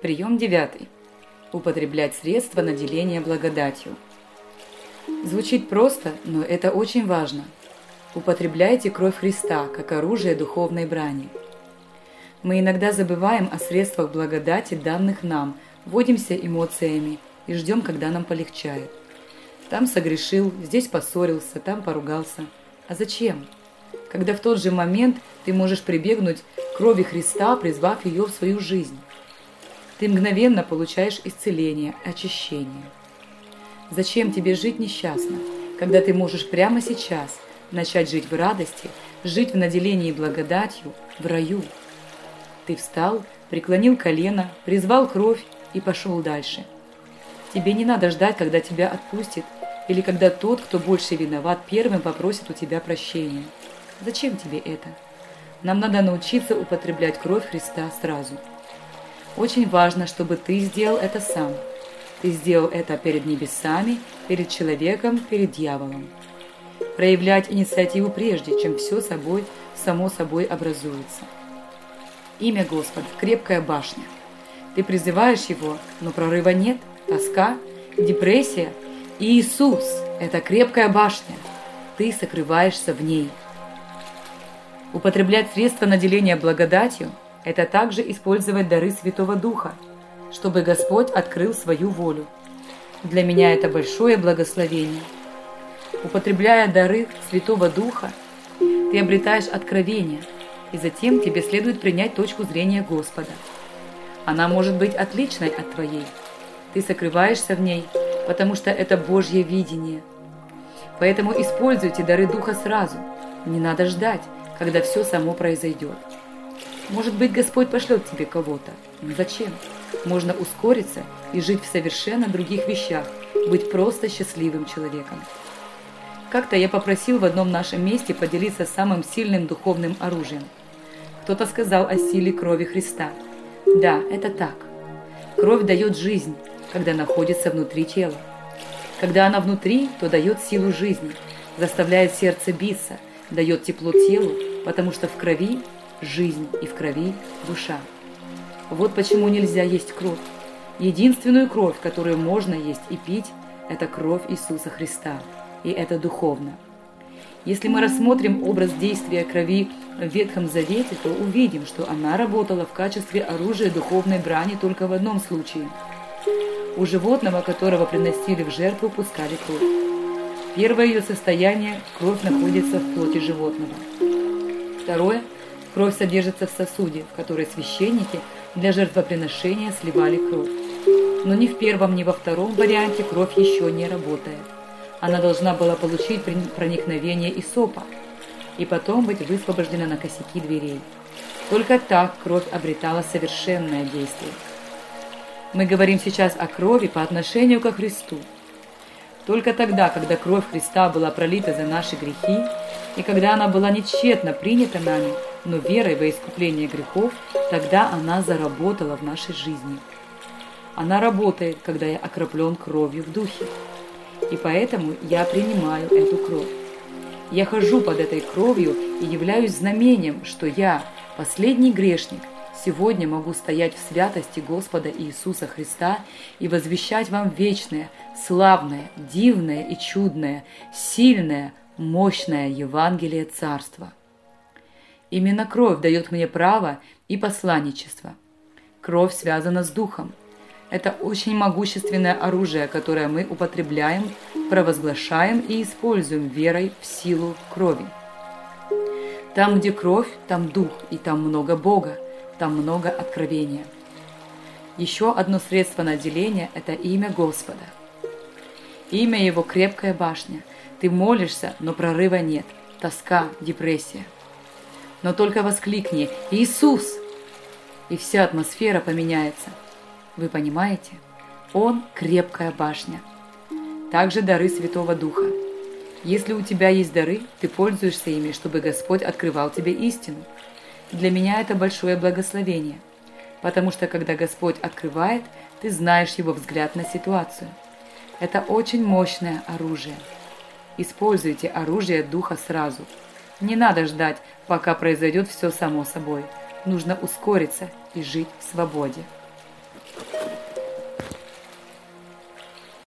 Прием девятый. Употреблять средства наделения благодатью. Звучит просто, но это очень важно. Употребляйте кровь Христа как оружие духовной брани. Мы иногда забываем о средствах благодати, данных нам, водимся эмоциями и ждем, когда нам полегчает. Там согрешил, здесь поссорился, там поругался. А зачем? Когда в тот же момент ты можешь прибегнуть к крови Христа, призвав ее в свою жизнь ты мгновенно получаешь исцеление, очищение. Зачем тебе жить несчастно, когда ты можешь прямо сейчас начать жить в радости, жить в наделении благодатью, в раю? Ты встал, преклонил колено, призвал кровь и пошел дальше. Тебе не надо ждать, когда тебя отпустит, или когда тот, кто больше виноват, первым попросит у тебя прощения. Зачем тебе это? Нам надо научиться употреблять кровь Христа сразу – очень важно, чтобы ты сделал это сам. Ты сделал это перед небесами, перед человеком, перед дьяволом. Проявлять инициативу прежде, чем все собой, само собой образуется. Имя Господа – крепкая башня. Ты призываешь его, но прорыва нет, тоска, депрессия. И Иисус – это крепкая башня. Ты сокрываешься в ней. Употреблять средства наделения благодатью – это также использовать дары Святого Духа, чтобы Господь открыл свою волю. Для меня это большое благословение. Употребляя дары Святого Духа, ты обретаешь откровение, и затем тебе следует принять точку зрения Господа. Она может быть отличной от твоей. Ты сокрываешься в ней, потому что это Божье видение. Поэтому используйте дары Духа сразу. Не надо ждать, когда все само произойдет. Может быть, Господь пошлет тебе кого-то. Но зачем? Можно ускориться и жить в совершенно других вещах, быть просто счастливым человеком. Как-то я попросил в одном нашем месте поделиться самым сильным духовным оружием. Кто-то сказал о силе крови Христа. Да, это так. Кровь дает жизнь, когда находится внутри тела. Когда она внутри, то дает силу жизни, заставляет сердце биться, дает тепло телу, потому что в крови жизнь и в крови душа. Вот почему нельзя есть кровь. Единственную кровь, которую можно есть и пить, это кровь Иисуса Христа, и это духовно. Если мы рассмотрим образ действия крови в Ветхом Завете, то увидим, что она работала в качестве оружия духовной брани только в одном случае. У животного, которого приносили в жертву, пускали кровь. Первое ее состояние – кровь находится в плоти животного. Второе – Кровь содержится в сосуде, в который священники для жертвоприношения сливали кровь. Но ни в первом, ни во втором варианте кровь еще не работает. Она должна была получить проникновение Исопа и потом быть высвобождена на косяки дверей. Только так кровь обретала совершенное действие. Мы говорим сейчас о крови по отношению ко Христу. Только тогда, когда кровь Христа была пролита за наши грехи, и когда она была нечетно принята нами, но верой во искупление грехов, тогда она заработала в нашей жизни. Она работает, когда я окроплен кровью в духе. И поэтому я принимаю эту кровь. Я хожу под этой кровью и являюсь знамением, что я, последний грешник, сегодня могу стоять в святости Господа Иисуса Христа и возвещать вам вечное, славное, дивное и чудное, сильное, мощное Евангелие Царства. Именно кровь дает мне право и посланничество. Кровь связана с духом. Это очень могущественное оружие, которое мы употребляем, провозглашаем и используем верой в силу крови. Там, где кровь, там дух, и там много Бога, там много откровения. Еще одно средство наделения – это имя Господа. Имя Его – крепкая башня. Ты молишься, но прорыва нет. Тоска, депрессия – но только воскликни «Иисус!» и вся атмосфера поменяется. Вы понимаете? Он – крепкая башня. Также дары Святого Духа. Если у тебя есть дары, ты пользуешься ими, чтобы Господь открывал тебе истину. Для меня это большое благословение, потому что когда Господь открывает, ты знаешь Его взгляд на ситуацию. Это очень мощное оружие. Используйте оружие Духа сразу – не надо ждать, пока произойдет все само собой. Нужно ускориться и жить в свободе.